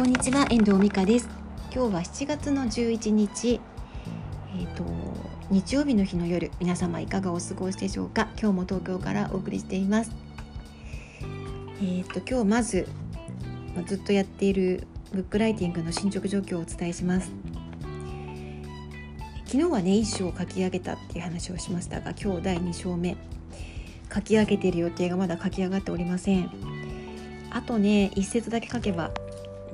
こんにちは遠藤美香です。今日は7月の11日。えっ、ー、と日曜日の日の夜皆様いかがお過ごしでしょうか？今日も東京からお送りしています。えっ、ー、と今日まずずっとやっているブックライティングの進捗状況をお伝えします。昨日はね一章を書き上げたっていう話をしましたが今日第2章目。書き上げている予定がまだ書き上がっておりません。あとね一節だけ書けば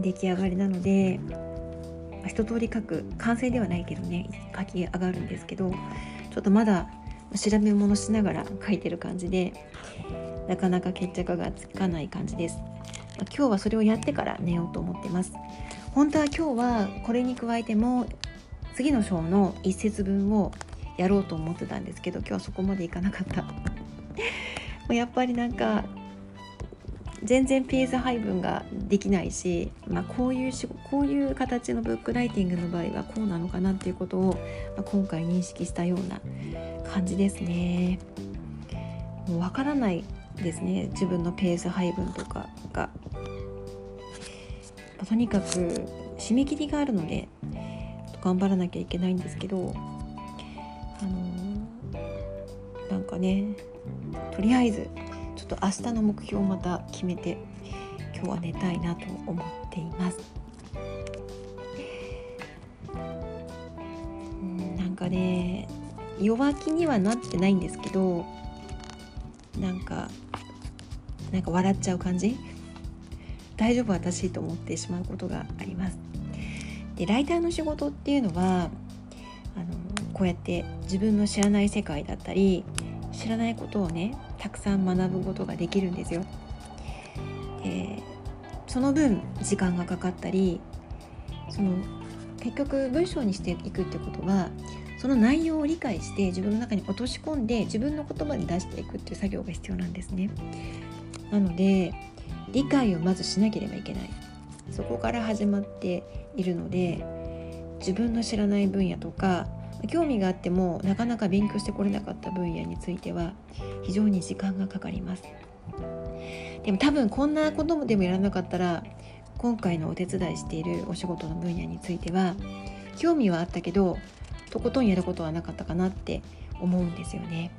出来上がりなので、まあ、一通り書く完成ではないけどね書き上がるんですけどちょっとまだ調べ物しながら 書いてる感じでなかなか決着がつかない感じです、まあ、今日はそれをやってから寝ようと思ってます。本当は今日はこれに加えても次の章の一節分をやろうと思ってたんですけど今日はそこまでいかなかった。やっぱりなんか全然ペース配分ができないし、まあ、こういうこういう形のブックライティングの場合はこうなのかなっていうことを、まあ、今回認識したような感じですね。もう分からないですね自分のペース配分とかが。まあ、とにかく締め切りがあるので頑張らなきゃいけないんですけどあのー、なんかねとりあえずちょっと明日の目標をまた決めて今日は寝たいなと思っています。んなんかね弱気にはなってないんですけどなんかなんか笑っちゃう感じ？大丈夫私と思ってしまうことがあります。でライターの仕事っていうのはあのこうやって自分の知らない世界だったり知らないことをねたくさん学ぶことができるんですよ。でその分時間がかかったりその結局文章にしていくってことはその内容を理解して自分の中に落とし込んで自分の言葉に出していくっていう作業が必要なんですね。なので理解をまずしなければいけないそこから始まっているので自分の知らない分野とか興味があってもなかなか勉強してこれなかった分野については非常に時間がかかります。でも多分こんなことでもやらなかったら今回のお手伝いしているお仕事の分野については興味はあったけどとことんやることはなかったかなって思うんですよね。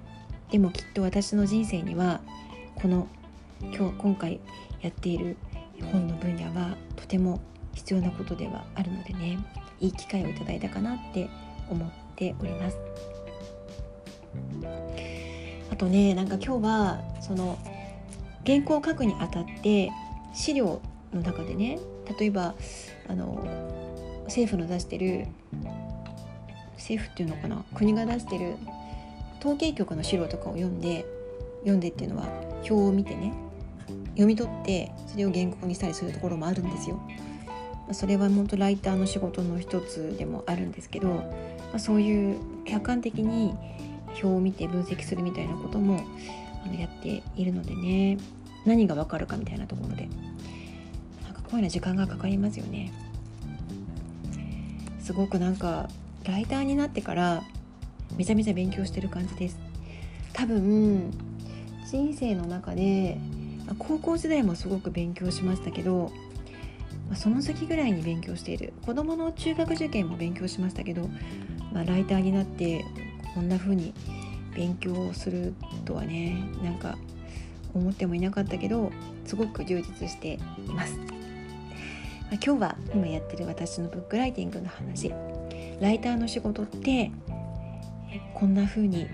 でもきっと私の人生にはこの今日今回やっている本の分野はとても必要なことではあるのでねいい機会をいただいたかなって思っておりますあとねなんか今日はその原稿を書くにあたって資料の中でね例えばあの政府の出してる政府っていうのかな国が出してる統計局の資料とかを読んで読んでっていうのは表を見てね読み取ってそれを原稿にしたりするところもあるんですよ。それは本当ライターの仕事の一つでもあるんですけど、まあ、そういう客観的に表を見て分析するみたいなこともあのやっているのでね何がわかるかみたいなところでなんかこういうの時間がかかりますよね。すごくなんかライターになってからめちゃめちゃ勉強してる感じです。多分人生の中で高校時代もすごく勉強しましたけどま、その先ぐらいに勉強している。子どもの中学受験も勉強しましたけど、まあ、ライターになってこんな風に勉強するとはねなんか思ってもいなかったけどすごく充実しています、まあ、今日は今やってる私のブックライティングの話。ライターの仕事ってこんな風に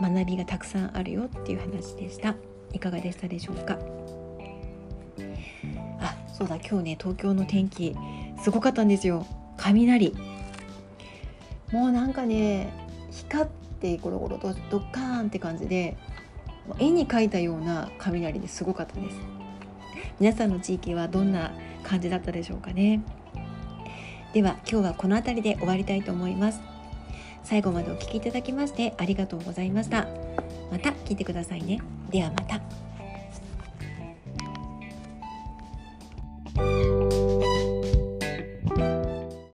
学びがたくさんあるよっていう話でした。いかがでしたでしょうか？そうだ今日ね東京の天気すごかったんですよ。雷。もうなんかね光ってゴロゴロとドッカーンって感じで絵に描いたような雷ですごかったです。皆さんの地域はどんな感じだったでしょうかね。では今日はこの辺りで終わりたいと思います。最後までお聴きいただきましてありがとうございました。また聞いてくださいね。ではまた。